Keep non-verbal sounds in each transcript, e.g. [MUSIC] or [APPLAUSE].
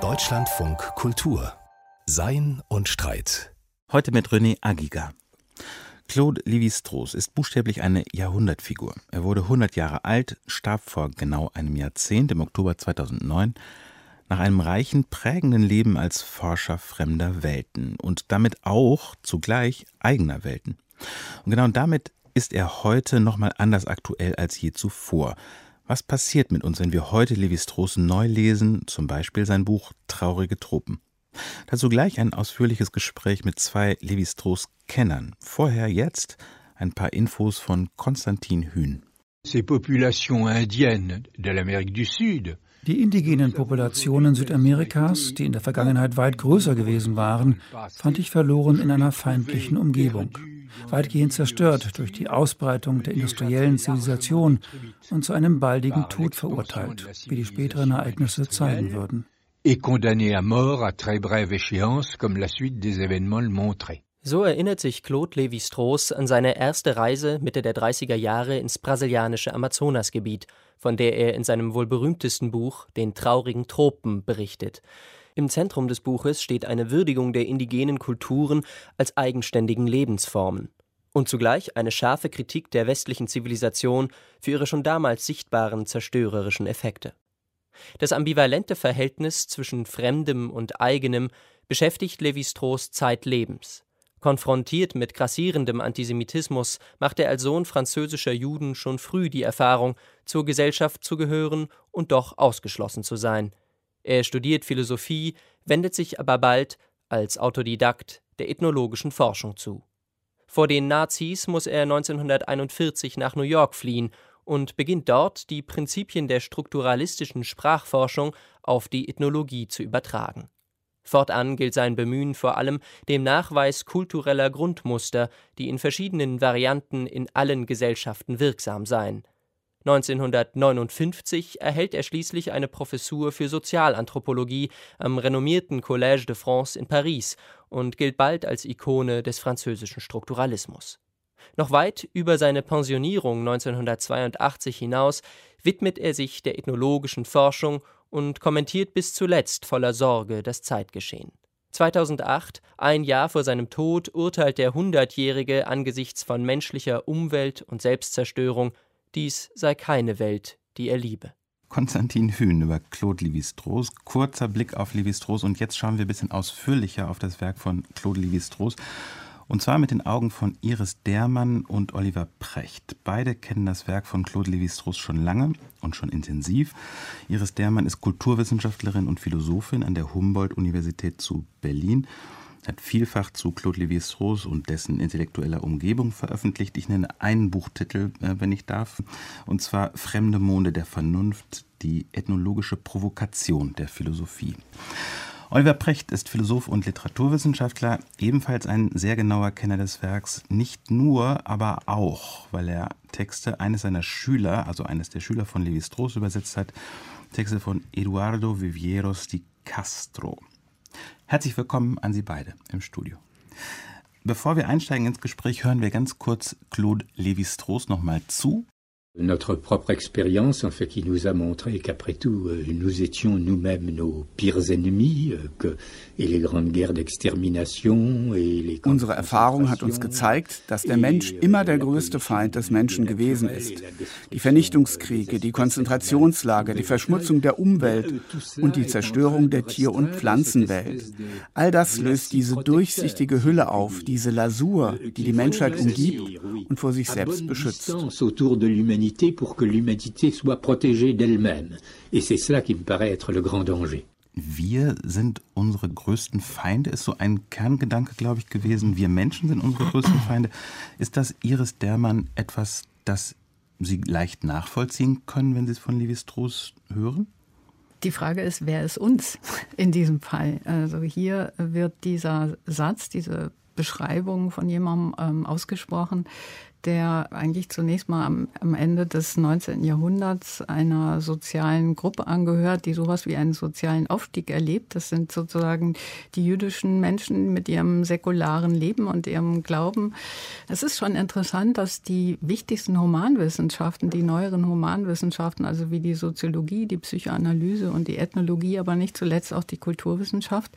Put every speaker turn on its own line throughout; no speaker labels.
Deutschlandfunk Kultur Sein und Streit.
Heute mit René Agiga. Claude Lévi-Strauss ist buchstäblich eine Jahrhundertfigur. Er wurde 100 Jahre alt, starb vor genau einem Jahrzehnt im Oktober 2009 nach einem reichen, prägenden Leben als Forscher fremder Welten und damit auch zugleich eigener Welten. Und genau damit ist er heute nochmal anders aktuell als je zuvor. Was passiert mit uns, wenn wir heute Levi-Strauss neu lesen, zum Beispiel sein Buch Traurige Tropen? Dazu gleich ein ausführliches Gespräch mit zwei Levi-Strauss-Kennern. Vorher jetzt ein paar Infos von Konstantin Hühn.
Ces populations indiennes de l'Amérique du Sud
die indigenen Populationen Südamerikas, die in der Vergangenheit weit größer gewesen waren, fand ich verloren in einer feindlichen Umgebung, weitgehend zerstört durch die Ausbreitung der industriellen Zivilisation und zu einem baldigen Tod verurteilt, wie die späteren Ereignisse zeigen würden.
Et condamné à mort à très brève échéance, comme la suite des événements le montrait.
So erinnert sich Claude Lévi-Strauss an seine erste Reise Mitte der 30er Jahre ins brasilianische Amazonasgebiet, von der er in seinem wohl berühmtesten Buch Den traurigen Tropen berichtet. Im Zentrum des Buches steht eine Würdigung der indigenen Kulturen als eigenständigen Lebensformen und zugleich eine scharfe Kritik der westlichen Zivilisation für ihre schon damals sichtbaren zerstörerischen Effekte. Das ambivalente Verhältnis zwischen Fremdem und Eigenem beschäftigt Lévi-Strauss zeitlebens. Konfrontiert mit grassierendem Antisemitismus machte er als Sohn französischer Juden schon früh die Erfahrung, zur Gesellschaft zu gehören und doch ausgeschlossen zu sein. Er studiert Philosophie, wendet sich aber bald als Autodidakt der ethnologischen Forschung zu. Vor den Nazis muss er 1941 nach New York fliehen und beginnt dort, die Prinzipien der strukturalistischen Sprachforschung auf die Ethnologie zu übertragen. Fortan gilt sein Bemühen vor allem dem Nachweis kultureller Grundmuster, die in verschiedenen Varianten in allen Gesellschaften wirksam seien. 1959 erhält er schließlich eine Professur für Sozialanthropologie am renommierten Collège de France in Paris und gilt bald als Ikone des französischen Strukturalismus. Noch weit über seine Pensionierung 1982 hinaus widmet er sich der ethnologischen Forschung und kommentiert bis zuletzt voller Sorge das Zeitgeschehen. 2008, ein Jahr vor seinem Tod, urteilt der Hundertjährige angesichts von menschlicher Umwelt- und Selbstzerstörung, dies sei keine Welt, die er liebe.
Konstantin Hühn über Claude Lévi-Strauss. Kurzer Blick auf Lévi-Strauss und jetzt schauen wir ein bisschen ausführlicher auf das Werk von Claude Lévi-Strauss. Und zwar mit den Augen von Iris Dermann und Oliver Precht. Beide kennen das Werk von Claude Lévi-Strauss schon lange und schon intensiv. Iris Dermann ist Kulturwissenschaftlerin und Philosophin an der Humboldt-Universität zu Berlin hat vielfach zu Claude Lévi-Strauss und dessen intellektueller Umgebung veröffentlicht. Ich nenne einen Buchtitel, äh, wenn ich darf, und zwar Fremde Monde der Vernunft, die ethnologische Provokation der Philosophie. Oliver Precht ist Philosoph und Literaturwissenschaftler, ebenfalls ein sehr genauer Kenner des Werks, nicht nur, aber auch, weil er Texte eines seiner Schüler, also eines der Schüler von Levi-Strauss übersetzt hat, Texte von Eduardo Vivieros di Castro. Herzlich willkommen an Sie beide im Studio. Bevor wir einsteigen ins Gespräch, hören wir ganz kurz Claude Lévi-Strauss nochmal zu
Notre propre expérience, en fait, qui nous a montré qu'après tout, euh, nous étions nous-mêmes nos pires ennemis, euh, que, et les grandes guerres d'extermination et les
Unsere Erfahrung hat uns gezeigt, dass der Mensch euh, immer der größte Feind des Menschen gewesen ist. Die Vernichtungskriege, die Konzentrationslager, die Verschmutzung der Umwelt und die Zerstörung der Tier- und Pflanzenwelt. All das löst diese durchsichtige Hülle auf, diese Lasur, die die Menschheit umgibt und vor sich selbst beschützt
l'humanité pour que l'humanité soit protégée d'elle-même. Et c'est cela qui me paraît être le grand danger.
Wir sind unsere größten Feinde, ist so ein Kerngedanke, glaube ich, gewesen. Wir Menschen sind unsere größten [CLEARS THROAT] Feinde. Ist das Iris Dermann etwas, das Sie leicht nachvollziehen können, wenn Sie es von Levi-Strauss hören?
Die Frage ist, wer ist uns in diesem Fall? Also hier wird dieser Satz, diese Beschreibung von jemandem ähm, ausgesprochen, der eigentlich zunächst mal am, am, Ende des 19. Jahrhunderts einer sozialen Gruppe angehört, die sowas wie einen sozialen Aufstieg erlebt. Das sind sozusagen die jüdischen Menschen mit ihrem säkularen Leben und ihrem Glauben. Es ist schon interessant, dass die wichtigsten Humanwissenschaften, die neueren Humanwissenschaften, also wie die Soziologie, die Psychoanalyse und die Ethnologie, aber nicht zuletzt auch die Kulturwissenschaft,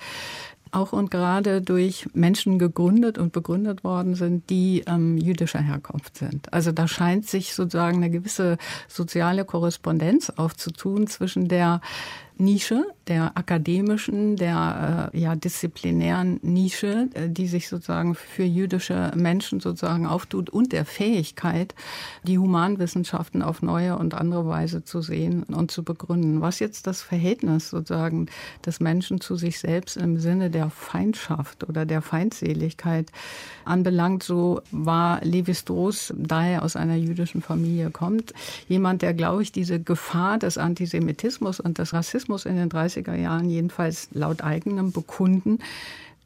auch und gerade durch Menschen gegründet und begründet worden sind, die ähm, jüdischer Herkunft sind. Also da scheint sich sozusagen eine gewisse soziale Korrespondenz aufzutun zwischen der Nische, der akademischen, der äh, ja, disziplinären Nische, äh, die sich sozusagen für jüdische Menschen sozusagen auftut und der Fähigkeit, die Humanwissenschaften auf neue und andere Weise zu sehen und zu begründen. Was jetzt das Verhältnis sozusagen des Menschen zu sich selbst im Sinne der Feindschaft oder der Feindseligkeit anbelangt, so war Levi Strauss, da er aus einer jüdischen Familie kommt, jemand, der, glaube ich, diese Gefahr des Antisemitismus und des Rassismus Rassismus in den 30er Jahren jedenfalls laut eigenem Bekunden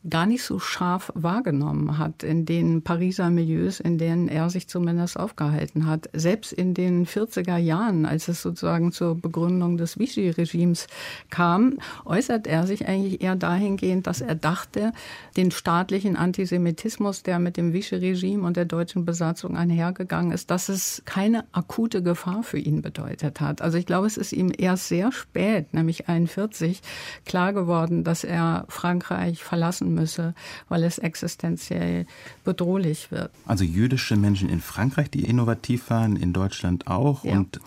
gar nicht so scharf wahrgenommen hat in den Pariser Milieus, in denen er sich zumindest aufgehalten hat. Selbst in den 40er Jahren, als es sozusagen zur Begründung des Vichy-Regimes kam, äußert er sich eigentlich eher dahingehend, dass er dachte, den staatlichen Antisemitismus, der mit dem Vichy-Regime und der deutschen Besatzung einhergegangen ist, dass es keine akute Gefahr für ihn bedeutet hat. Also ich glaube, es ist ihm erst sehr spät, nämlich 41, klar geworden, dass er Frankreich verlassen müsse, weil es existenziell bedrohlich wird.
Also jüdische Menschen in Frankreich, die innovativ waren, in Deutschland auch ja. und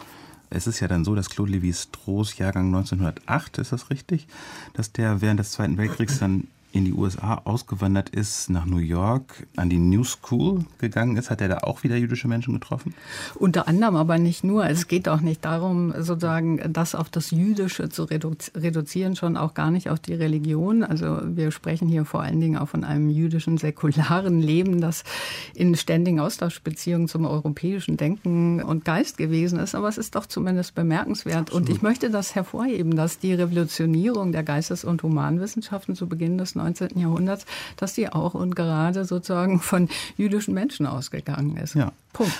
es ist ja dann so, dass Claude Lévi-Strauss Jahrgang 1908, ist das richtig, dass der während des Zweiten Weltkriegs dann in die USA ausgewandert ist, nach New York, an die New School gegangen ist, hat er da auch wieder jüdische Menschen getroffen?
Unter anderem, aber nicht nur. Es geht auch nicht darum, sozusagen das auf das Jüdische zu reduzieren, schon auch gar nicht auf die Religion. Also wir sprechen hier vor allen Dingen auch von einem jüdischen säkularen Leben, das in ständigen Austauschbeziehungen zum europäischen Denken und Geist gewesen ist. Aber es ist doch zumindest bemerkenswert. Absolut. Und ich möchte das hervorheben, dass die Revolutionierung der Geistes- und Humanwissenschaften zu Beginn des 19. Jahrhunderts, dass die auch und gerade sozusagen von jüdischen Menschen ausgegangen ist.
Ja. Punkt.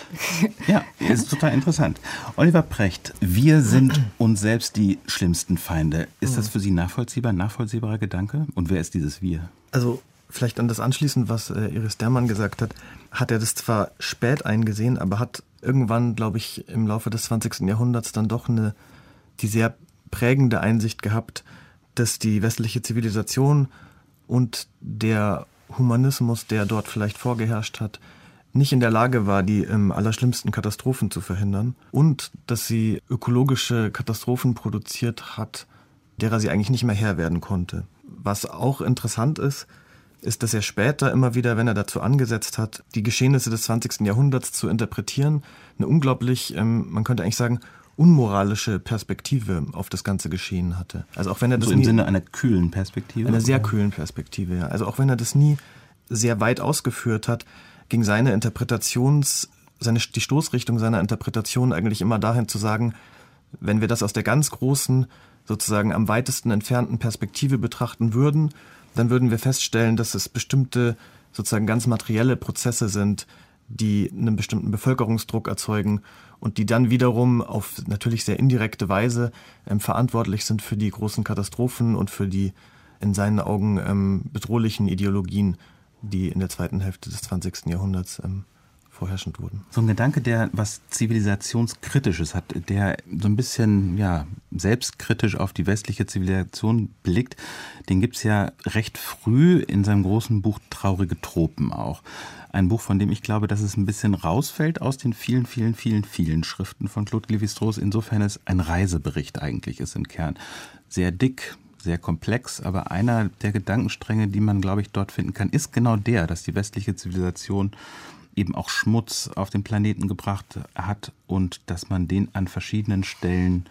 Ja, ist total interessant. Oliver Precht, wir sind uns selbst die schlimmsten Feinde. Ist das für Sie nachvollziehbar, nachvollziehbarer Gedanke? Und wer ist dieses Wir?
Also vielleicht an das anschließend, was äh, Iris Dermann gesagt hat, hat er das zwar spät eingesehen, aber hat irgendwann, glaube ich, im Laufe des 20. Jahrhunderts dann doch eine, die sehr prägende Einsicht gehabt, dass die westliche Zivilisation und der Humanismus, der dort vielleicht vorgeherrscht hat, nicht in der Lage war, die ähm, allerschlimmsten Katastrophen zu verhindern und dass sie ökologische Katastrophen produziert hat, derer sie eigentlich nicht mehr Herr werden konnte. Was auch interessant ist, ist, dass er später immer wieder, wenn er dazu angesetzt hat, die Geschehnisse des 20. Jahrhunderts zu interpretieren, eine unglaublich, ähm, man könnte eigentlich sagen, unmoralische Perspektive auf das ganze Geschehen hatte. Also auch wenn er das
so im nie, Sinne einer kühlen Perspektive,
einer sehr kühlen Perspektive. Ja. Also auch wenn er das nie sehr weit ausgeführt hat, ging seine Interpretations, seine die Stoßrichtung seiner Interpretation eigentlich immer dahin zu sagen, wenn wir das aus der ganz großen, sozusagen am weitesten entfernten Perspektive betrachten würden, dann würden wir feststellen, dass es bestimmte sozusagen ganz materielle Prozesse sind, die einen bestimmten Bevölkerungsdruck erzeugen und die dann wiederum auf natürlich sehr indirekte Weise ähm, verantwortlich sind für die großen Katastrophen und für die in seinen Augen ähm, bedrohlichen Ideologien, die in der zweiten Hälfte des 20. Jahrhunderts ähm, vorherrschend wurden.
So ein Gedanke, der was Zivilisationskritisches hat, der so ein bisschen ja, selbstkritisch auf die westliche Zivilisation blickt, den gibt es ja recht früh in seinem großen Buch Traurige Tropen auch. Ein Buch, von dem ich glaube, dass es ein bisschen rausfällt aus den vielen, vielen, vielen, vielen Schriften von Claude Lévi-Strauss, insofern es ein Reisebericht eigentlich ist im Kern. Sehr dick, sehr komplex, aber einer der Gedankenstränge, die man, glaube ich, dort finden kann, ist genau der, dass die westliche Zivilisation eben auch Schmutz auf den Planeten gebracht hat und dass man den an verschiedenen Stellen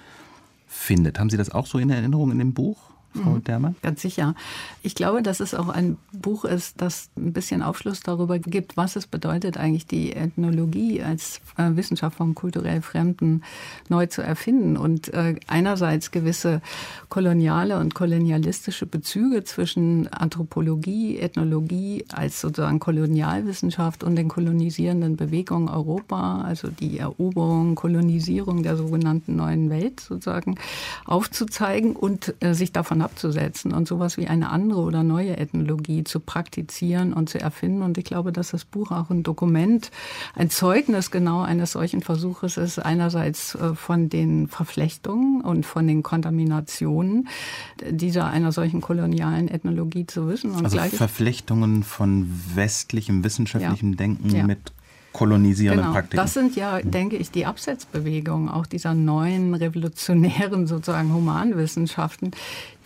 findet. Haben Sie das auch so in Erinnerung in dem Buch? Frau mhm. Dermann?
Ganz sicher. Ich glaube, dass es auch ein Buch ist, das ein bisschen Aufschluss darüber gibt, was es bedeutet, eigentlich die Ethnologie als äh, Wissenschaft vom kulturell Fremden neu zu erfinden und äh, einerseits gewisse koloniale und kolonialistische Bezüge zwischen Anthropologie, Ethnologie als sozusagen Kolonialwissenschaft und den kolonisierenden Bewegungen Europa, also die Eroberung, Kolonisierung der sogenannten neuen Welt sozusagen aufzuzeigen und äh, sich davon abzusetzen und sowas wie eine andere oder neue Ethnologie zu praktizieren und zu erfinden. Und ich glaube, dass das Buch auch ein Dokument, ein Zeugnis genau eines solchen Versuches ist, einerseits äh, von den Verflechtungen und von den Kontaminationen dieser einer solchen kolonialen Ethnologie zu wissen. Und
also Verflechtungen von westlichem wissenschaftlichem ja. Denken ja. mit kolonisierenden genau. Praktiken.
Das sind ja, denke ich, die Absetzbewegungen auch dieser neuen revolutionären sozusagen Humanwissenschaften,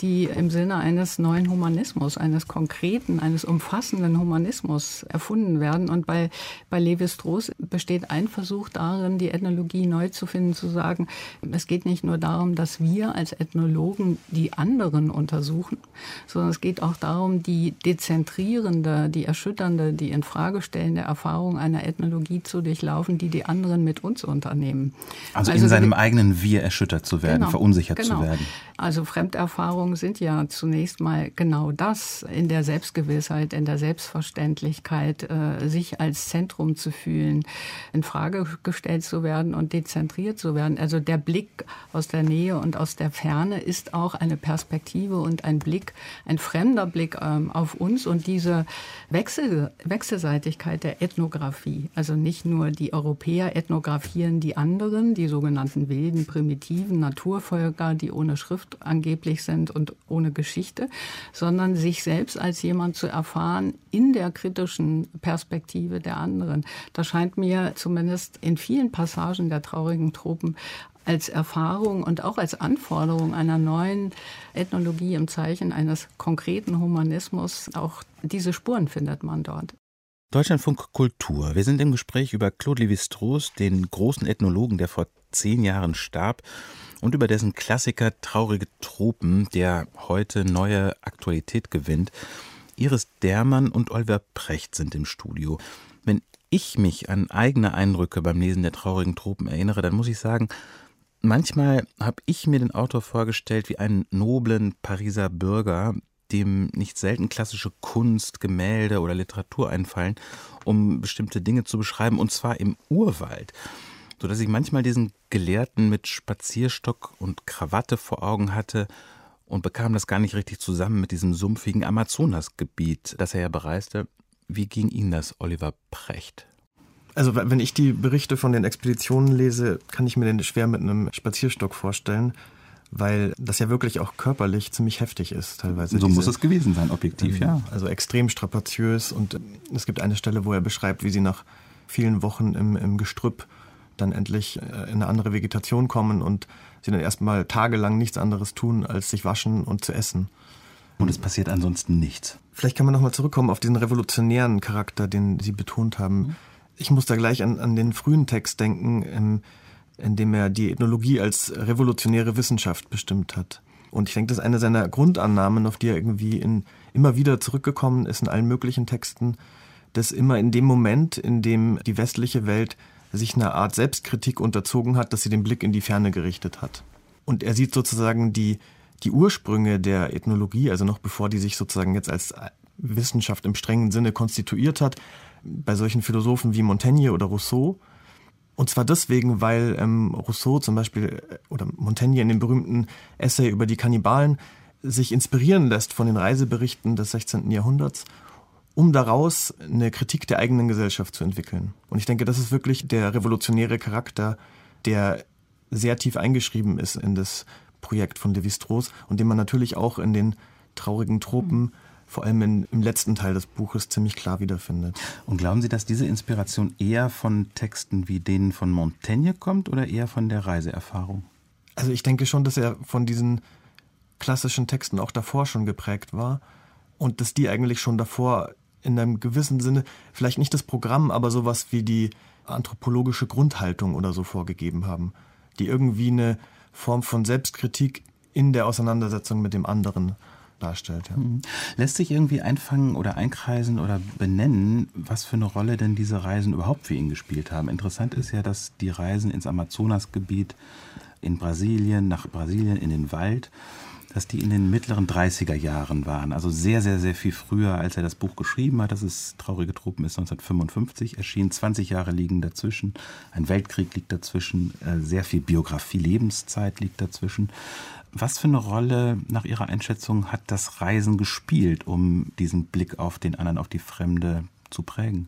die im Sinne eines neuen Humanismus, eines konkreten, eines umfassenden Humanismus erfunden werden. Und bei, bei Levi-Strauss besteht ein Versuch darin, die Ethnologie neu zu finden, zu sagen, es geht nicht nur darum, dass wir als Ethnologen die anderen untersuchen, sondern es geht auch darum, die dezentrierende, die erschütternde, die infragestellende Erfahrung einer Ethnologie zu durchlaufen, die die anderen mit uns unternehmen.
Also, also in seinem eigenen Wir erschüttert zu werden, genau, verunsichert genau. zu werden.
Also Fremderfahrungen sind ja zunächst mal genau das, in der Selbstgewissheit, in der Selbstverständlichkeit, äh, sich als Zentrum zu fühlen, in Frage gestellt zu werden und dezentriert zu werden. Also der Blick aus der Nähe und aus der Ferne ist auch eine Perspektive und ein Blick, ein fremder Blick ähm, auf uns und diese Wechsel, Wechselseitigkeit der Ethnographie. Also nicht nur die Europäer ethnografieren die anderen, die sogenannten wilden, primitiven Naturvölker, die ohne Schrift angeblich sind und ohne Geschichte, sondern sich selbst als jemand zu erfahren in der kritischen Perspektive der anderen. Das scheint mir zumindest in vielen Passagen der traurigen Tropen als Erfahrung und auch als Anforderung einer neuen Ethnologie im Zeichen eines konkreten Humanismus, auch diese Spuren findet man dort.
Deutschlandfunk Kultur. Wir sind im Gespräch über Claude Lévi-Strauss, den großen Ethnologen, der vor zehn Jahren starb und über dessen Klassiker Traurige Tropen, der heute neue Aktualität gewinnt. Iris Dermann und Oliver Precht sind im Studio. Wenn ich mich an eigene Eindrücke beim Lesen der Traurigen Tropen erinnere, dann muss ich sagen, manchmal habe ich mir den Autor vorgestellt wie einen noblen Pariser Bürger, dem nicht selten klassische Kunst, Gemälde oder Literatur einfallen, um bestimmte Dinge zu beschreiben, und zwar im Urwald sodass ich manchmal diesen Gelehrten mit Spazierstock und Krawatte vor Augen hatte und bekam das gar nicht richtig zusammen mit diesem sumpfigen Amazonasgebiet, das er ja bereiste. Wie ging Ihnen das, Oliver Precht?
Also wenn ich die Berichte von den Expeditionen lese, kann ich mir den schwer mit einem Spazierstock vorstellen, weil das ja wirklich auch körperlich ziemlich heftig ist teilweise.
So diese, muss es gewesen sein, objektiv, ähm, ja.
Also extrem strapaziös und es gibt eine Stelle, wo er beschreibt, wie sie nach vielen Wochen im, im Gestrüpp dann endlich äh, in eine andere Vegetation kommen und sie dann erstmal tagelang nichts anderes tun, als sich waschen und zu essen.
Und es passiert ansonsten nichts.
Vielleicht kann man nochmal zurückkommen auf diesen revolutionären Charakter, den Sie betont haben. Mhm. Ich muss da gleich an, an den frühen Text denken, in, dem er die Ethnologie als revolutionäre Wissenschaft bestimmt hat. Und ich denke, das ist eine seiner Grundannahmen, auf die er irgendwie in, immer wieder zurückgekommen ist in allen möglichen Texten, dass immer in dem Moment, in dem die westliche Welt sich einer Art Selbstkritik unterzogen hat, dass sie den Blick in die Ferne gerichtet hat. Und er sieht sozusagen die, die Ursprünge der Ethnologie, also noch bevor die sich sozusagen jetzt als Wissenschaft im strengen Sinne konstituiert hat, bei solchen Philosophen wie Montaigne oder Rousseau. Und zwar deswegen, weil ähm, Rousseau zum Beispiel äh, oder Montaigne in dem berühmten Essay über die Kannibalen sich inspirieren lässt von den Reiseberichten des 16. Jahrhunderts um daraus eine Kritik der eigenen Gesellschaft zu entwickeln. Und ich denke, das ist wirklich der revolutionäre Charakter, der sehr tief eingeschrieben ist in das Projekt von Levi-Strauss und den man natürlich auch in den traurigen Tropen vor allem in, im letzten Teil des Buches ziemlich klar wiederfindet.
Und glauben Sie, dass diese Inspiration eher von Texten wie denen von Montaigne kommt oder eher von der Reiseerfahrung?
Also ich denke schon, dass er von diesen klassischen Texten auch davor schon geprägt war und dass die eigentlich schon davor in einem gewissen Sinne vielleicht nicht das Programm, aber sowas wie die anthropologische Grundhaltung oder so vorgegeben haben, die irgendwie eine Form von Selbstkritik in der Auseinandersetzung mit dem anderen darstellt. Ja. Mhm.
Lässt sich irgendwie einfangen oder einkreisen oder benennen, was für eine Rolle denn diese Reisen überhaupt für ihn gespielt haben? Interessant ist ja, dass die Reisen ins Amazonasgebiet, in Brasilien, nach Brasilien, in den Wald, dass die in den mittleren 30er Jahren waren. Also sehr, sehr, sehr viel früher, als er das Buch geschrieben hat. Das ist Traurige Truppen ist 1955 erschienen. 20 Jahre liegen dazwischen. Ein Weltkrieg liegt dazwischen. Äh, sehr viel Biografie, Lebenszeit liegt dazwischen. Was für eine Rolle nach Ihrer Einschätzung hat das Reisen gespielt, um diesen Blick auf den anderen, auf die Fremde zu prägen?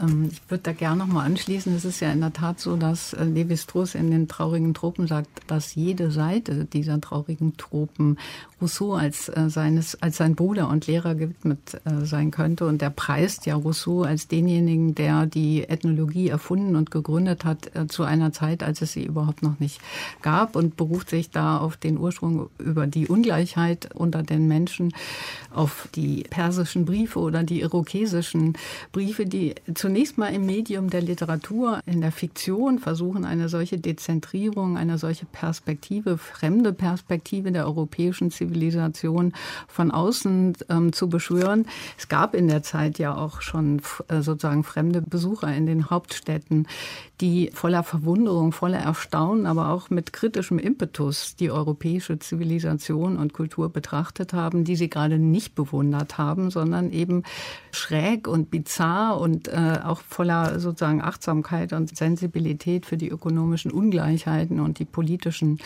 Ähm, ich würde da gerne noch mal anschließen. Es ist ja in der Tat so, dass äh, Levi-Strauss in den traurigen Tropen sagt, dass jede Seite dieser traurigen Tropen Rousseau als äh, seines als sein Bruder und Lehrer gewidmet äh, sein könnte. Und er preist ja Rousseau als denjenigen, der die Ethnologie erfunden und gegründet hat zu einer Zeit, als es sie überhaupt noch nicht gab und beruft sich da auf den Ursprung über die Ungleichheit unter den Menschen, auf die persischen Briefe oder die irokesischen Briefe, die zu zunächst mal im Medium der Literatur, in der Fiktion versuchen, eine solche Dezentrierung, eine solche Perspektive, fremde Perspektive der europäischen Zivilisation von außen ähm, zu beschwören. Es gab in der Zeit ja auch schon äh, sozusagen fremde Besucher in den Hauptstädten, die voller Verwunderung, voller Erstaunen, aber auch mit kritischem Impetus die europäische Zivilisation und Kultur betrachtet haben, die sie gerade nicht bewundert haben, sondern eben schräg und bizarr und äh, auch voller sozusagen Achtsamkeit und Sensibilität für die ökonomischen Ungleichheiten und die politischen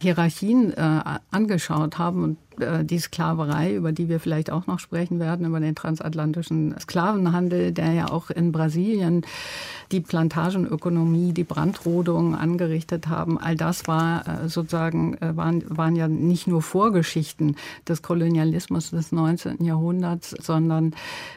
Hierarchien äh, angeschaut haben. Und die Sklaverei, über die wir vielleicht auch noch sprechen werden, über den transatlantischen Sklavenhandel, der ja auch in Brasilien die Plantagenökonomie, die Brandrodung angerichtet haben. All das war äh, sozusagen, äh, waren, waren ja nicht nur Vorgeschichten des Kolonialismus des 19. Jahrhunderts, sondern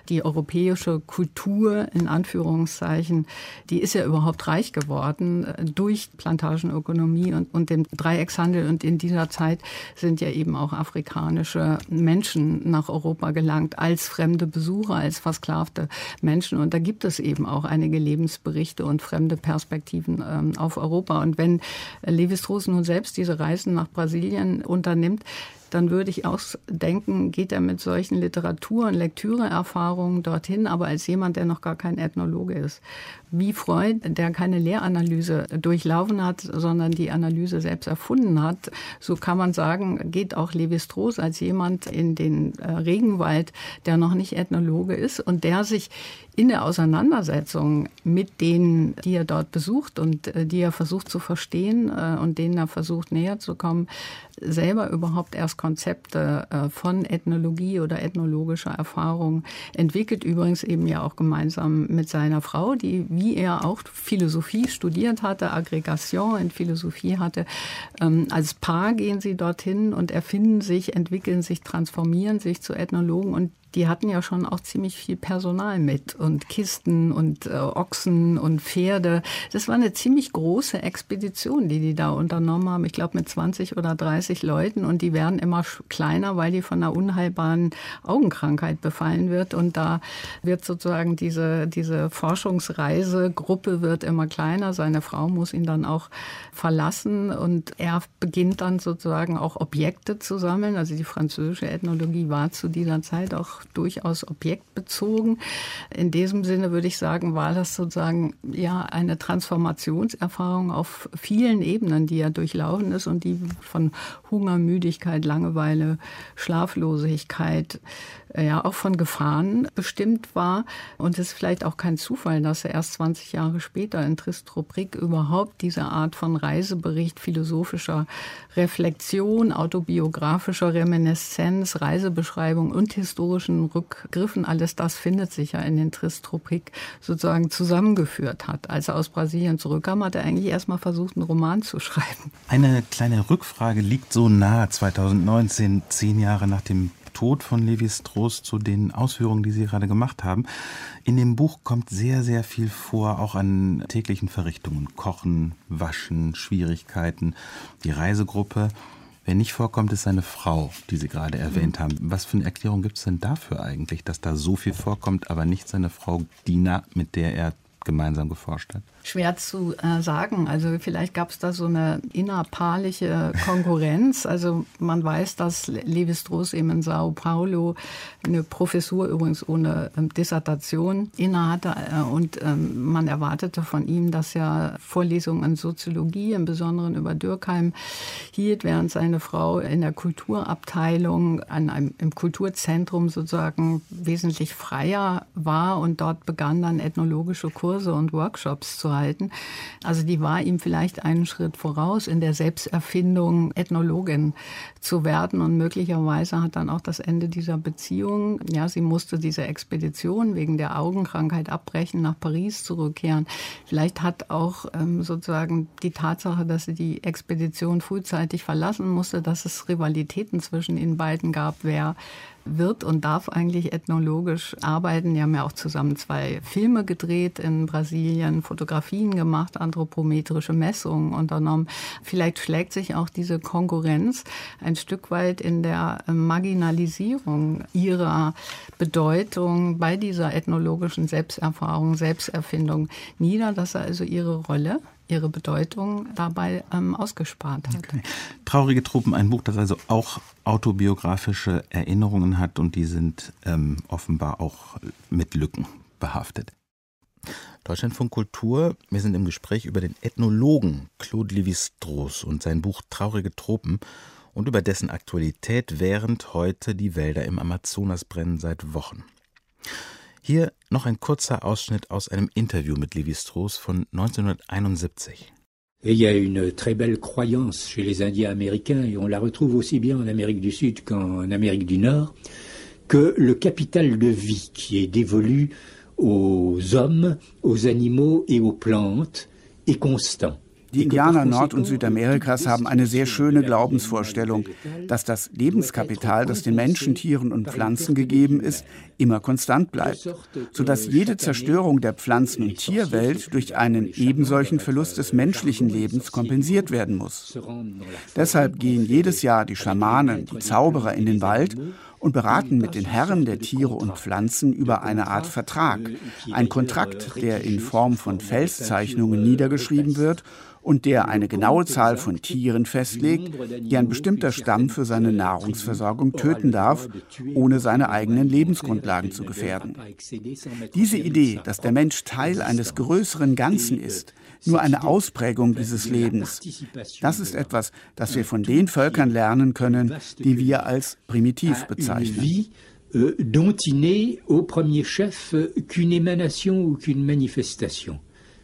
die europäische Kultur in Anführungszeichen, die ist ja überhaupt reich geworden durch Plantagenökonomie und, und den Dreieckshandel. Und in dieser Zeit sind ja eben auch Afrikaner afrikanische Menschen nach Europa gelangt, als fremde Besucher, als versklavte Menschen. Und da gibt es eben auch einige Lebensberichte und fremde Perspektiven ähm, auf Europa. Und wenn Levi-Strauss nun selbst diese Reisen nach Brasilien unternimmt, dann würde ich auch denken, geht er mit solchen Literatur- und Lektüreerfahrungen dorthin, aber als jemand, der noch gar kein Ethnologe ist. Wie Freud, der keine Lehranalyse durchlaufen hat, sondern die Analyse selbst erfunden hat, so kann man sagen, geht auch Levi-Strauss als jemand in den äh, Regenwald, der noch nicht Ethnologe ist und der sich in der Auseinandersetzung mit denen, die er dort besucht und äh, die er versucht zu verstehen äh, und denen er versucht näher zu kommen, selber überhaupt erst Konzepte äh, von Ethnologie oder ethnologischer Erfahrung entwickelt. Übrigens eben ja auch gemeinsam mit seiner Frau, die wie er auch Philosophie studiert hatte, Aggregation in Philosophie hatte. Ähm, als Paar gehen sie dorthin und erfinden sich, entwickeln sich, transformieren sich zu Ethnologen und die hatten ja schon auch ziemlich viel Personal mit und Kisten und äh, Ochsen und Pferde. Das war eine ziemlich große Expedition, die die da unternommen haben. Ich glaube mit 20 oder 30 Leuten und die werden immer kleiner, weil die von einer unheilbaren Augenkrankheit befallen wird und da wird sozusagen diese diese Forschungsreisegruppe wird immer kleiner. Seine Frau muss ihn dann auch verlassen und er beginnt dann sozusagen auch Objekte zu sammeln. Also die französische Ethnologie war zu dieser Zeit auch durchaus objektbezogen. In diesem Sinne würde ich sagen, war das sozusagen ja eine Transformationserfahrung auf vielen Ebenen, die ja durchlaufen ist und die von Hunger, Müdigkeit, Langeweile, Schlaflosigkeit, ja auch von Gefahren bestimmt war. Und es ist vielleicht auch kein Zufall, dass er erst 20 Jahre später in Tristroprik überhaupt diese Art von Reisebericht, philosophischer Reflexion, autobiografischer Reminiszenz, Reisebeschreibung und historischen Rückgriffen, alles das findet sich ja in den Tristroprik sozusagen zusammengeführt hat. Als er aus Brasilien zurückkam, hat er eigentlich erstmal versucht, einen Roman zu schreiben.
Eine kleine Rückfrage liegt so nah 2019, zehn Jahre nach dem Tod von Levi Strauss zu den Ausführungen, die Sie gerade gemacht haben. In dem Buch kommt sehr, sehr viel vor, auch an täglichen Verrichtungen. Kochen, Waschen, Schwierigkeiten, die Reisegruppe. Wer nicht vorkommt, ist seine Frau, die Sie gerade erwähnt haben. Was für eine Erklärung gibt es denn dafür eigentlich, dass da so viel vorkommt, aber nicht seine Frau Dina, mit der er gemeinsam geforscht hat?
Schwer zu äh, sagen. Also vielleicht gab es da so eine innerpaarliche Konkurrenz. [LAUGHS] Also man weiß, dass Levi Strauss eben in Sao Paulo eine Professur übrigens ohne ähm, Dissertation innehatte äh, und ähm, man erwartete von ihm, dass er Vorlesungen in Soziologie, im Besonderen über Dürkheim, hielt, während seine Frau in der Kulturabteilung an einem, im Kulturzentrum sozusagen wesentlich freier war und dort begann dann ethnologische Kurse und Workshops zu halten. Also die war ihm vielleicht einen Schritt voraus in der Selbsterfindung, Ethnologin zu werden und möglicherweise hat dann auch das Ende dieser Beziehung, ja, sie musste diese Expedition wegen der Augenkrankheit abbrechen, nach Paris zurückkehren. Vielleicht hat auch ähm, sozusagen die Tatsache, dass sie die Expedition frühzeitig verlassen musste, dass es Rivalitäten zwischen ihnen beiden gab, wer wird und darf eigentlich ethnologisch arbeiten. Die haben ja auch zusammen zwei Filme gedreht in Brasilien, Fotografien gemacht, anthropometrische Messungen unternommen. Vielleicht schlägt sich auch diese Konkurrenz ein Stück weit in der Marginalisierung ihrer Bedeutung bei dieser ethnologischen Selbsterfahrung, Selbsterfindung nieder, dass er also ihre Rolle ihre Bedeutung dabei ähm, ausgespart hat. Okay.
Traurige Truppen, ein Buch, das also auch autobiografische Erinnerungen hat und die sind ähm, offenbar auch mit Lücken behaftet. Deutschlandfunk Kultur, wir sind im Gespräch über den Ethnologen Claude Lévi-Strauss und sein Buch Traurige Tropen und über dessen Aktualität, während heute die Wälder im Amazonas brennen seit Wochen. Hier noch ein kurzer Ausschnitt aus einem Interview mit Lévi-Strauss von 1971.
Et il y a une très belle croyance chez les Indiens américains, et on la retrouve aussi bien en Amérique du Sud qu'en Amérique du Nord, que le capital de vie qui est dévolu aux hommes, aux animaux et aux plantes est constant.
Die Indianer Nord- und Südamerikas haben eine sehr schöne Glaubensvorstellung, dass das Lebenskapital, das den Menschen, Tieren und Pflanzen gegeben ist, immer konstant bleibt, sodass jede Zerstörung der Pflanzen- und Tierwelt durch einen ebensolchen Verlust des menschlichen Lebens kompensiert werden muss. Deshalb gehen jedes Jahr die Schamanen, die Zauberer in den Wald und beraten mit den Herren der Tiere und Pflanzen über eine Art Vertrag, ein Kontrakt, der in Form von Felszeichnungen niedergeschrieben wird und der eine genaue Zahl von Tieren festlegt, die ein bestimmter Stamm für seine Nahrungsversorgung töten darf, ohne seine eigenen Lebensgrundlagen zu gefährden. Diese Idee, dass der Mensch Teil eines größeren Ganzen ist, nur eine Ausprägung dieses Lebens, das ist etwas, das wir von den Völkern lernen können, die wir als primitiv bezeichnen.
Euh, dont il n'est au premier chef qu'une émanation ou qu'une manifestation.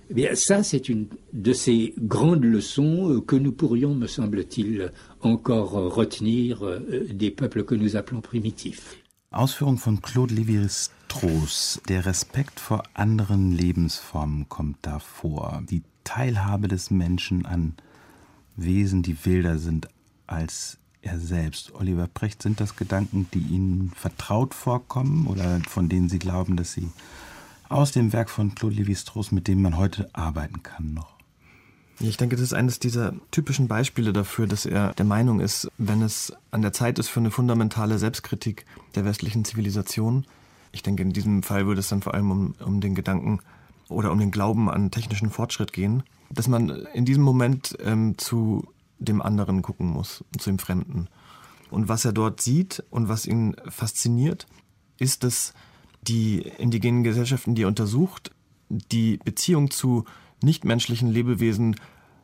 Eh bien, ça, c'est une de ces grandes leçons euh, que nous pourrions, me semble-t-il, encore retenir euh, des peuples que nous appelons primitifs.
Ausführung von Claude Lévi-Strauss. Der Respekt vor anderen Lebensformen kommt da vor. Die Teilhabe des Menschen an Wesen, die wilder sind als er selbst. Oliver Precht, sind das Gedanken, die Ihnen vertraut vorkommen oder von denen Sie glauben, dass sie aus dem Werk von Claude Lévi-Strauss, mit dem man heute arbeiten kann noch?
Ich denke, das ist eines dieser typischen Beispiele dafür, dass er der Meinung ist, wenn es an der Zeit ist für eine fundamentale Selbstkritik der westlichen Zivilisation. Ich denke, in diesem Fall würde es dann vor allem um, um den Gedanken oder um den Glauben an technischen Fortschritt gehen, dass man in diesem Moment ähm, zu dem anderen gucken muss, zu dem Fremden. Und was er dort sieht und was ihn fasziniert, ist, dass die indigenen Gesellschaften, die er untersucht, die Beziehung zu nichtmenschlichen Lebewesen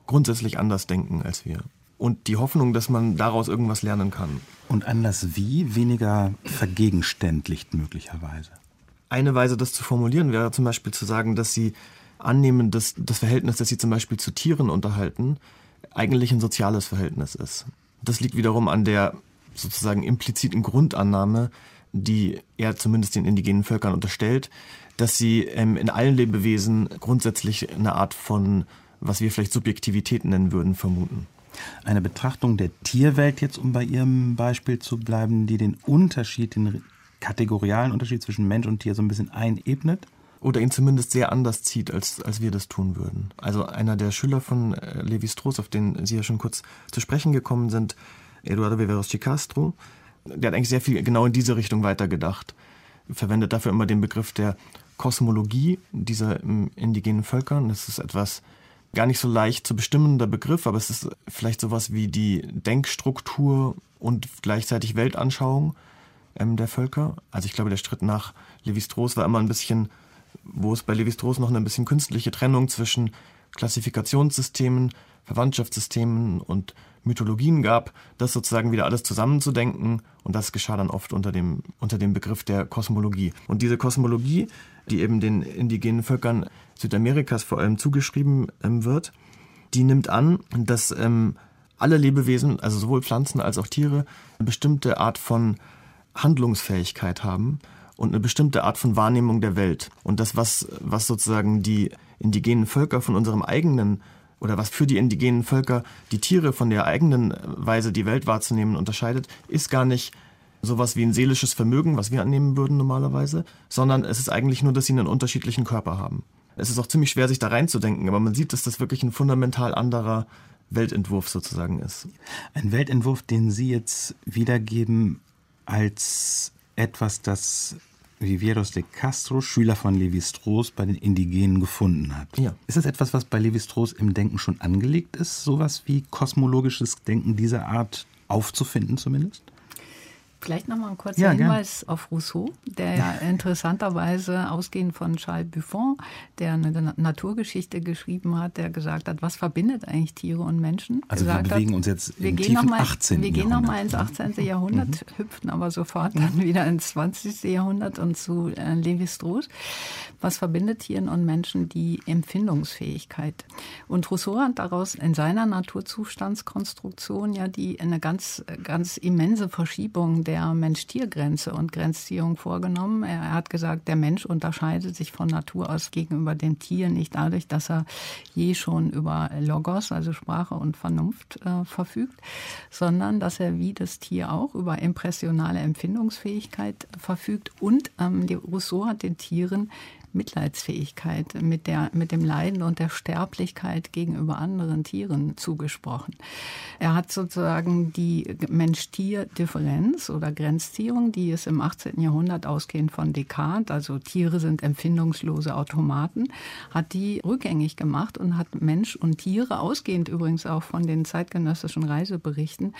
grundsätzlich anders denken als wir. Und die Hoffnung, dass man daraus irgendwas lernen kann.
Und anders wie? Weniger vergegenständlicht möglicherweise.
Eine Weise, das zu formulieren, wäre zum Beispiel zu sagen, dass sie annehmen, dass das Verhältnis, das sie zum Beispiel zu Tieren unterhalten, eigentlich ein soziales Verhältnis ist. Das liegt wiederum an der sozusagen impliziten Grundannahme, die er zumindest den indigenen Völkern unterstellt, dass sie ähm, in allen Lebewesen grundsätzlich eine Art von, was wir vielleicht Subjektivität nennen würden, vermuten.
Eine Betrachtung der Tierwelt jetzt, um bei Ihrem Beispiel zu bleiben, die den Unterschied, den kategorialen Unterschied zwischen Mensch und Tier so ein bisschen einebnet?
Oder ihn zumindest sehr anders zieht, als, als wir das tun würden. Also einer der Schüler von äh, Levi Strauss, auf den Sie ja schon kurz zu sprechen gekommen sind, Eduardo Viveros Castro, der hat eigentlich sehr viel genau in diese Richtung weitergedacht. Verwendet dafür immer den Begriff der Kosmologie dieser ähm, indigenen Völker. Das ist etwas gar nicht so leicht zu bestimmender Begriff, aber es ist vielleicht sowas wie die Denkstruktur und gleichzeitig Weltanschauung ähm, der Völker. Also ich glaube, der Schritt nach Levi-Strauss war immer ein bisschen, wo es bei Levi-Strauss noch eine bisschen künstliche Trennung zwischen Klassifikationssystemen, Verwandtschaftssystemen und Mythologien gab, das sozusagen wieder alles zusammenzudenken. Und das geschah dann oft unter dem, unter dem Begriff der Kosmologie. Und diese Kosmologie, die eben den indigenen Völkern Südamerikas vor allem zugeschrieben ähm, wird, die nimmt an, dass ähm, alle Lebewesen, also sowohl Pflanzen als auch Tiere, eine bestimmte Art von Handlungsfähigkeit haben und eine bestimmte Art von Wahrnehmung der Welt. Und das, was, was sozusagen die indigenen Völker von unserem eigenen oder was für die indigenen Völker die Tiere von der eigenen Weise, die Welt wahrzunehmen, unterscheidet, ist gar nicht sowas wie ein seelisches Vermögen, was wir annehmen würden normalerweise, sondern es ist eigentlich nur, dass sie einen unterschiedlichen Körper haben. Es ist auch ziemlich schwer, sich da reinzudenken, aber man sieht, dass das wirklich ein fundamental anderer Weltentwurf sozusagen ist.
Ein Weltentwurf, den Sie jetzt wiedergeben als etwas, das Vivieros de Castro, Schüler von Levi-Strauss, bei den Indigenen gefunden hat. Ja. Ist das etwas, was bei Levi-Strauss im Denken schon angelegt ist, sowas wie kosmologisches Denken dieser Art aufzufinden zumindest?
Vielleicht nochmal ein kurzer ja, Hinweis gern. auf Rousseau, der ja interessanterweise ausgehend von Charles Buffon, der eine Naturgeschichte geschrieben hat, der gesagt hat, was verbindet eigentlich Tiere und Menschen?
Also
gesagt
wir bewegen hat, uns jetzt
im
tiefen
mal,
18.
Wir gehen nochmal ins 18. Jahrhundert, mhm. hüpften aber sofort dann wieder ins 20. Jahrhundert und zu äh, Lévi-Strauss. Was verbindet Tieren und Menschen? Die Empfindungsfähigkeit. Und Rousseau hat daraus in seiner Naturzustandskonstruktion ja die eine ganz, ganz immense Verschiebung der Mensch-Tier-Grenze und Grenzziehung vorgenommen. Er hat gesagt, der Mensch unterscheidet sich von Natur aus gegenüber dem Tier nicht dadurch, dass er je schon über Logos, also Sprache und Vernunft äh, verfügt, sondern dass er wie das Tier auch über impressionale Empfindungsfähigkeit verfügt. Und ähm, Rousseau hat den Tieren Mitleidsfähigkeit mit, der, mit dem Leiden und der Sterblichkeit gegenüber anderen Tieren zugesprochen. Er hat sozusagen die Mensch-Tier-Differenz oder Grenzziehung, die es im 18. Jahrhundert ausgehend von Descartes, also Tiere sind empfindungslose Automaten, hat die rückgängig gemacht und hat Mensch und Tiere, ausgehend übrigens auch von den zeitgenössischen Reiseberichten,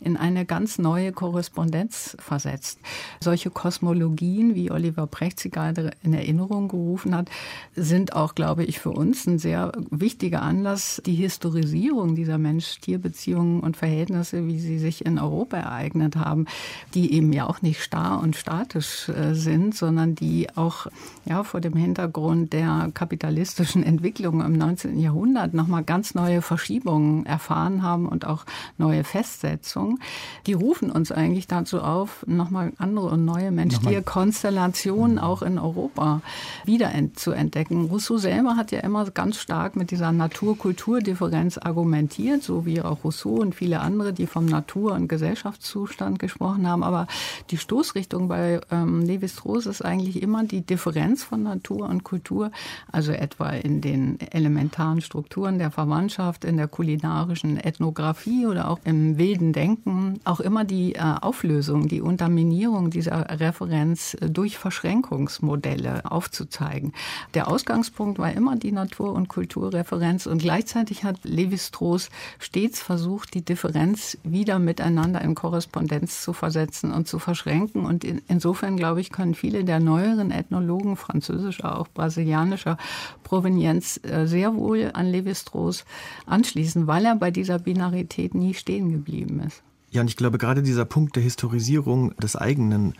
in eine ganz neue Korrespondenz versetzt. Solche Kosmologien, wie Oliver Precht sie gerade in Erinnerung gerufen hat, sind auch, glaube ich, für uns ein sehr wichtiger Anlass, die Historisierung dieser Mensch-Tier-Beziehungen und Verhältnisse, wie sie sich in Europa ereignet haben, die eben ja auch nicht starr und statisch äh, sind, sondern die auch ja, vor dem Hintergrund der kapitalistischen Entwicklung im 19. Jahrhundert nochmal ganz neue Verschiebungen erfahren haben und auch neue Festsetzungen. Forschung, die rufen uns eigentlich dazu auf, nochmal andere und neue Mensch-Tier-Konstellationen mhm. auch in Europa wieder zu entdecken. Rousseau selber hat ja immer ganz stark mit dieser Natur-Kultur-Differenz argumentiert, so wie auch Rousseau und viele andere, die vom Natur- und Gesellschaftszustand gesprochen haben. Aber die Stoßrichtung bei ähm, Levi-Strauss ist eigentlich immer die Differenz von Natur und Kultur, also etwa in den elementaren Strukturen der Verwandtschaft, in der kulinarischen Ethnographie oder auch im wilden Denken Denken auch immer die äh, Auflösung, die Unterminierung dieser Referenz äh, durch Verschränkungsmodelle aufzuzeigen. Der Ausgangspunkt war immer die Natur- und Kulturreferenz und gleichzeitig hat Levi-Strauss stets versucht, die Differenz wieder miteinander in Korrespondenz zu versetzen und zu verschränken. Und in, insofern, glaube ich, können viele der neueren Ethnologen französischer, auch brasilianischer Provenienz äh, sehr wohl an Levi-Strauss anschließen, weil er bei dieser Binarität nie stehen geblieben ist.
Ja, und ich glaube, gerade dieser Punkt der Historisierung des eigenen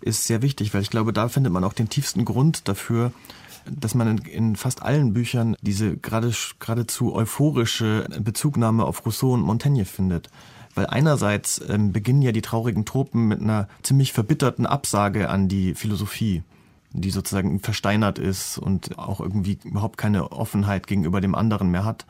ist sehr wichtig, weil ich glaube, da findet man auch den tiefsten Grund dafür, dass man in, in fast allen Büchern diese gerade, geradezu euphorische Bezugnahme auf Rousseau und Montaigne findet. Weil einerseits ähm, beginnen ja die traurigen Tropen mit einer ziemlich verbitterten Absage an die Philosophie, die sozusagen versteinert ist und auch irgendwie überhaupt keine Offenheit gegenüber dem anderen mehr hat.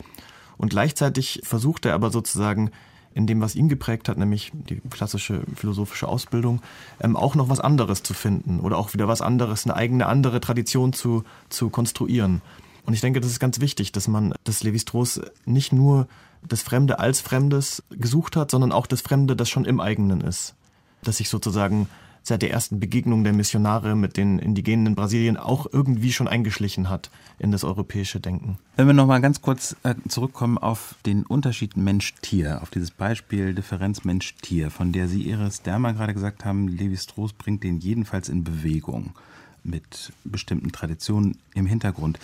Und gleichzeitig versucht er aber sozusagen in dem, was ihn geprägt hat, nämlich die klassische philosophische Ausbildung, ähm, auch noch was anderes zu finden oder auch wieder was anderes, eine eigene andere Tradition zu, zu konstruieren. Und ich denke, das ist ganz wichtig, dass man, dass Levi-Strauss nicht nur das Fremde als Fremdes gesucht hat, sondern auch das Fremde, das schon im eigenen ist. Dass sich sozusagen seit der ersten Begegnung der Missionare mit den Indigenen in Brasilien auch irgendwie schon eingeschlichen hat in das europäische Denken.
Wenn wir noch mal ganz kurz äh, zurückkommen auf den Unterschied Mensch-Tier, auf dieses Beispiel Differenz Mensch-Tier, von der Sie Iris Dermer gerade gesagt haben, Levi-Strauss bringt den jedenfalls in Bewegung mit bestimmten Traditionen im Hintergrund.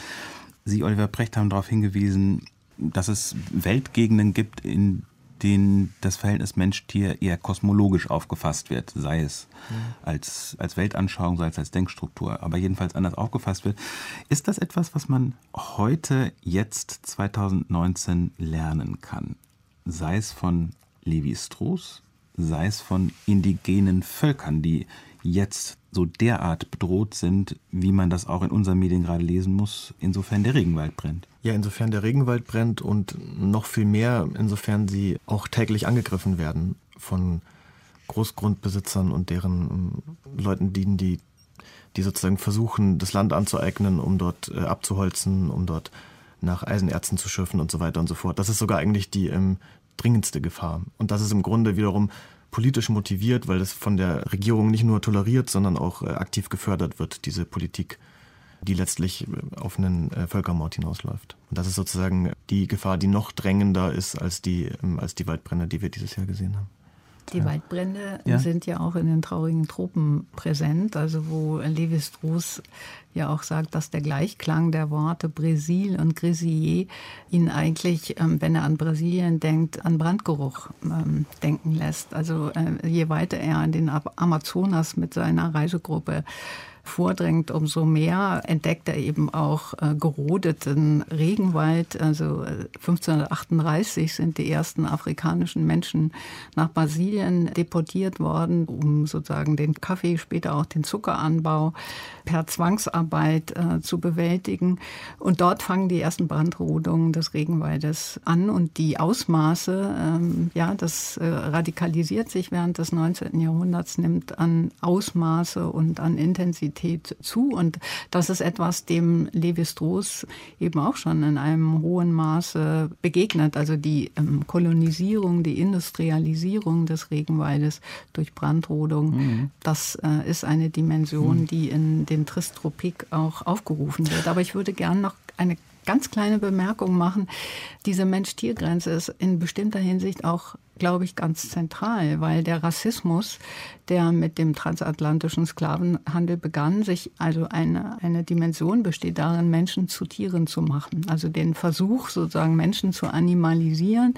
Sie, Oliver Precht, haben darauf hingewiesen, dass es Weltgegenden gibt, in denen das Verhältnis Mensch-Tier eher kosmologisch aufgefasst wird, sei es mhm. als, als Weltanschauung, sei es als Denkstruktur, aber jedenfalls anders aufgefasst wird. Ist das etwas, was man heute, jetzt 2019 lernen kann? Sei es von Levi Strauss, sei es von indigenen Völkern, die jetzt so derart bedroht sind, wie man das auch in unseren Medien gerade lesen muss, insofern der Regenwald brennt.
Ja, insofern der Regenwald brennt und noch viel mehr, insofern sie auch täglich angegriffen werden von Großgrundbesitzern und deren ähm, Leuten, die, die, die sozusagen versuchen, das Land anzueignen, um dort äh, abzuholzen, um dort nach Eisenerzen zu schürfen und so weiter und so fort. Das ist sogar eigentlich die ähm, dringendste Gefahr. Und das ist im Grunde wiederum politisch motiviert, weil es von der Regierung nicht nur toleriert, sondern auch äh, aktiv gefördert wird, diese Politik, die letztlich äh, auf einen äh, Völkermord hinausläuft. Und das ist sozusagen die Gefahr, die noch drängender ist als die, ähm, als die Waldbrände, die wir dieses Jahr gesehen haben.
Die Waldbrände ja. sind ja auch in den traurigen Tropen präsent, also wo Levi Strauss ja auch sagt, dass der Gleichklang der Worte Brésil und Grisier ihn eigentlich, ähm, wenn er an Brasilien denkt, an Brandgeruch ähm, denken lässt. Also äh, je weiter er in den Amazonas mit seiner Reisegruppe vordringt, umso mehr entdeckt er eben auch äh, gerodeten Regenwald. Also 1538 äh, sind die ersten afrikanischen Menschen nach Brasilien deportiert worden, um sozusagen den Kaffee, später auch den Zuckeranbau per Zwangsarbeit äh, zu bewältigen. Und dort fangen die ersten Brandrodungen des Regenwaldes an und die Ausmaße, ähm, ja, das äh, radikalisiert sich während des 19. Jahrhunderts, nimmt an Ausmaße und an Intensität Qualität zu. Und das ist etwas, dem Levi-Strauss eben auch schon in einem hohen Maße begegnet. Also die ähm, Kolonisierung, die Industrialisierung des Regenwaldes durch Brandrodung, mhm. das äh, ist eine Dimension, mhm. die in den Tristropik auch aufgerufen wird. Aber ich würde gern noch eine ganz kleine Bemerkung machen. Diese Mensch-Tier-Grenze ist in bestimmter Hinsicht auch glaube ich, ganz zentral, weil der Rassismus, der mit dem transatlantischen Sklavenhandel begann, sich also eine, eine Dimension besteht darin, Menschen zu Tieren zu machen. Also den Versuch, sozusagen Menschen zu animalisieren,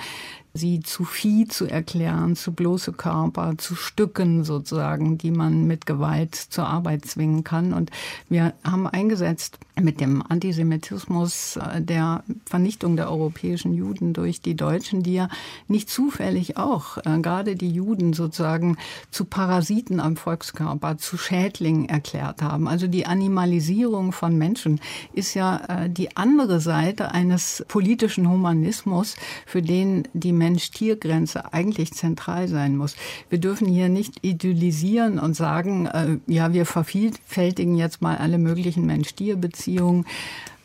sie zu Vieh zu erklären, zu bloße Körper, zu Stücken sozusagen, die man mit Gewalt zur Arbeit zwingen kann. Und wir haben eingesetzt mit dem Antisemitismus äh, der Vernichtung der europäischen Juden durch die Deutschen, die ja nicht zufällig auch äh, gerade die Juden sozusagen zu Parasiten am Volkskörper, zu Schädlingen erklärt haben. Also die Animalisierung von Menschen ist ja äh, die andere Seite eines politischen Humanismus, für den die Mensch-Tier-Grenze eigentlich zentral sein muss. Wir dürfen hier nicht idyllisieren und sagen, äh, ja, wir vervielfältigen jetzt mal alle möglichen Mensch-Tier-Beziehungen,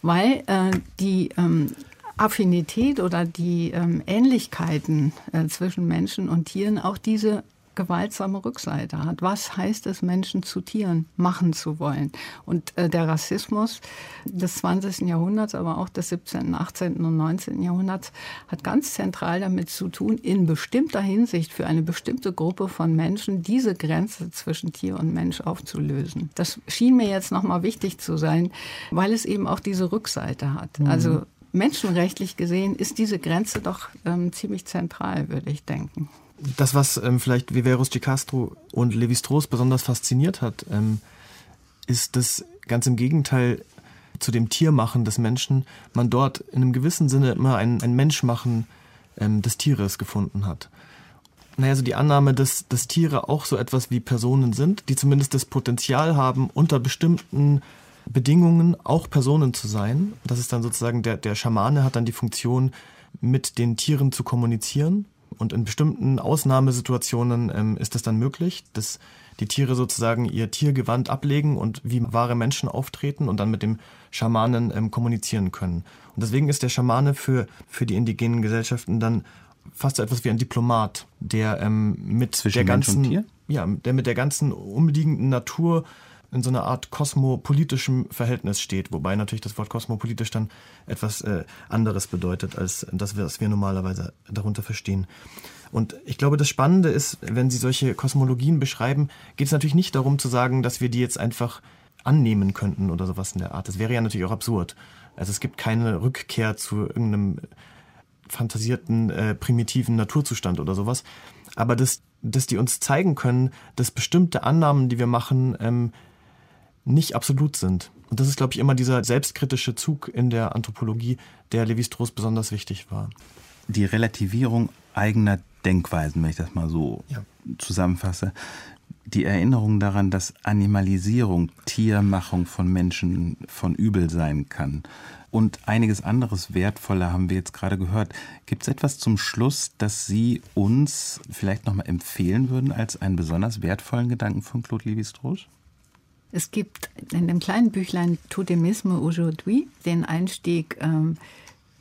weil äh, die ähm, Affinität oder die ähm, Ähnlichkeiten äh, zwischen Menschen und Tieren auch diese gewaltsame Rückseite hat. Was heißt es, Menschen zu Tieren machen zu wollen? Und äh, der Rassismus des 20. Jahrhunderts, aber auch des 17., 18. und 19. Jahrhunderts hat ganz zentral damit zu tun, in bestimmter Hinsicht für eine bestimmte Gruppe von Menschen diese Grenze zwischen Tier und Mensch aufzulösen. Das schien mir jetzt nochmal wichtig zu sein, weil es eben auch diese Rückseite hat. Mhm. Also menschenrechtlich gesehen ist diese Grenze doch ähm, ziemlich zentral, würde ich denken
das, was ähm, vielleicht Viveros de Castro und Levi-Strauss besonders fasziniert hat, ähm, ist, dass ganz im Gegenteil zu dem Tiermachen des Menschen man dort in einem gewissen Sinne immer ein, ein Menschmachen ähm, des Tieres gefunden hat. Naja, also die Annahme, dass, dass Tiere auch so etwas wie Personen sind, die zumindest das Potenzial haben, unter bestimmten Bedingungen auch Personen zu sein. Das ist dann sozusagen der, der Schamane hat dann die Funktion, mit den Tieren zu kommunizieren und in bestimmten Ausnahmesituationen ähm, ist es dann möglich, dass die Tiere sozusagen ihr Tiergewand ablegen und wie wahre Menschen auftreten und dann mit dem Schamanen ähm, kommunizieren können. Und deswegen ist der Schamane für, für die indigenen Gesellschaften dann fast so etwas wie ein Diplomat, der ähm, mit
Zwischen
der ganzen, ja, der mit der ganzen umliegenden Natur in so einer Art kosmopolitischem Verhältnis steht, wobei natürlich das Wort kosmopolitisch dann etwas äh, anderes bedeutet, als das, was wir normalerweise darunter verstehen. Und ich glaube, das Spannende ist, wenn Sie solche Kosmologien beschreiben, geht es natürlich nicht darum zu sagen, dass wir die jetzt einfach annehmen könnten oder sowas in der Art. Das wäre ja natürlich auch absurd. Also es gibt keine Rückkehr zu irgendeinem fantasierten, äh, primitiven Naturzustand oder sowas. Aber dass, dass die uns zeigen können, dass bestimmte Annahmen, die wir machen, ähm, nicht absolut sind. Und das ist, glaube ich, immer dieser selbstkritische Zug in der Anthropologie, der Levi-Strauss besonders wichtig war.
Die Relativierung eigener Denkweisen, wenn ich das mal so
Ja.
zusammenfasse. Die Erinnerung daran, dass Animalisierung, Tiermachung von Menschen von übel sein kann. Und einiges anderes Wertvolle haben wir jetzt gerade gehört. Gibt es etwas zum Schluss, das Sie uns vielleicht nochmal empfehlen würden als einen besonders wertvollen Gedanken von Claude Lévi-Strauss?
Es gibt in dem kleinen Büchlein Totemisme aujourd'hui den Einstieg, ähm,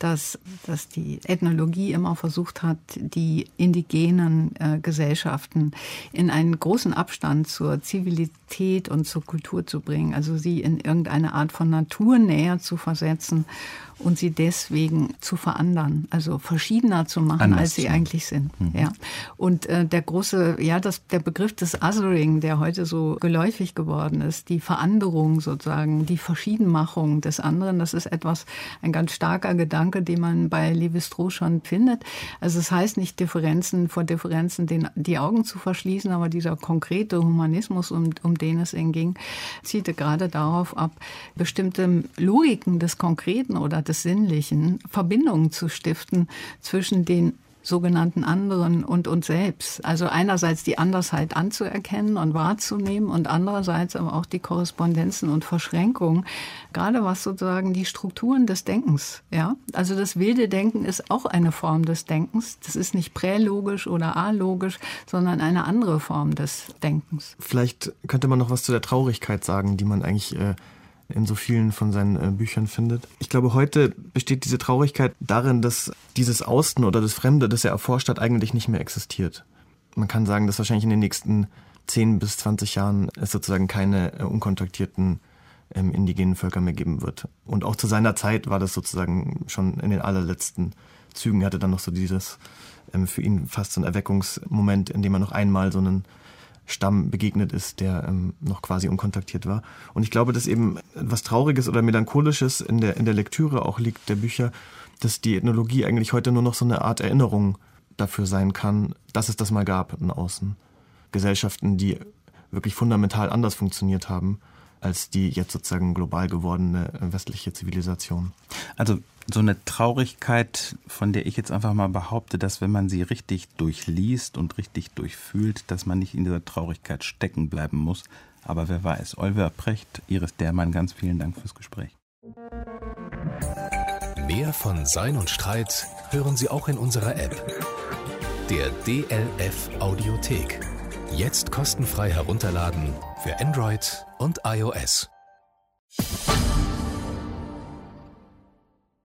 dass, dass die Ethnologie immer versucht hat, die indigenen äh, Gesellschaften in einen großen Abstand zur Zivilität und zur Kultur zu bringen, also sie in irgendeine Art von Naturnähe zu versetzen und sie deswegen zu verandern, also verschiedener zu machen,
Anders
als sie
machen.
eigentlich sind. Ja. Und äh, der große, ja, das, der Begriff des Othering, der heute so geläufig geworden ist, die Veranderung sozusagen, die Verschiedenmachung des anderen, das ist etwas, ein ganz starker Gedanke, den man bei Lévi-Strauss schon findet. Also es heißt nicht Differenzen vor Differenzen den, die Augen zu verschließen, aber dieser konkrete Humanismus, um, um den es ging, zielte gerade darauf ab, bestimmte Logiken des Konkreten oder des Sinnlichen Verbindungen zu stiften zwischen den sogenannten anderen und uns selbst. Also einerseits die Andersheit anzuerkennen und wahrzunehmen und andererseits aber auch die Korrespondenzen und Verschränkungen, gerade was sozusagen die Strukturen des Denkens, ja. Also das wilde Denken ist auch eine Form des Denkens. Das ist nicht prälogisch oder alogisch, sondern eine andere Form des Denkens.
Vielleicht könnte man noch was zu der Traurigkeit sagen, die man eigentlich äh, in so vielen von seinen äh, Büchern findet. Ich glaube, heute besteht diese Traurigkeit darin, dass dieses Außen oder das Fremde, das er erforscht hat, eigentlich nicht mehr existiert. Man kann sagen, dass wahrscheinlich in den nächsten 10 bis 20 Jahren es sozusagen keine äh, unkontaktierten ähm, indigenen Völker mehr geben wird. Und auch zu seiner Zeit war das sozusagen schon in den allerletzten Zügen. Er hatte dann noch so dieses ähm, für ihn fast so ein Erweckungsmoment, in dem er noch einmal so einen Stamm begegnet ist, der ähm, noch quasi unkontaktiert war. Und ich glaube, dass eben was Trauriges oder Melancholisches in der, in der Lektüre auch liegt, der Bücher, dass die Ethnologie eigentlich heute nur noch so eine Art Erinnerung dafür sein kann, dass es das mal gab in Außen. Gesellschaften, die wirklich fundamental anders funktioniert haben als die jetzt sozusagen global gewordene äh, westliche Zivilisation.
Also so eine Traurigkeit, von der ich jetzt einfach mal behaupte, dass wenn man sie richtig durchliest und richtig durchfühlt, dass man nicht in dieser Traurigkeit stecken bleiben muss. Aber wer weiß. Oliver Precht, Iris Dermann, ganz vielen Dank fürs Gespräch.
Mehr von Sein und Streit hören Sie auch in unserer App. Der DLF Audiothek. Jetzt kostenfrei herunterladen für Android und iOS.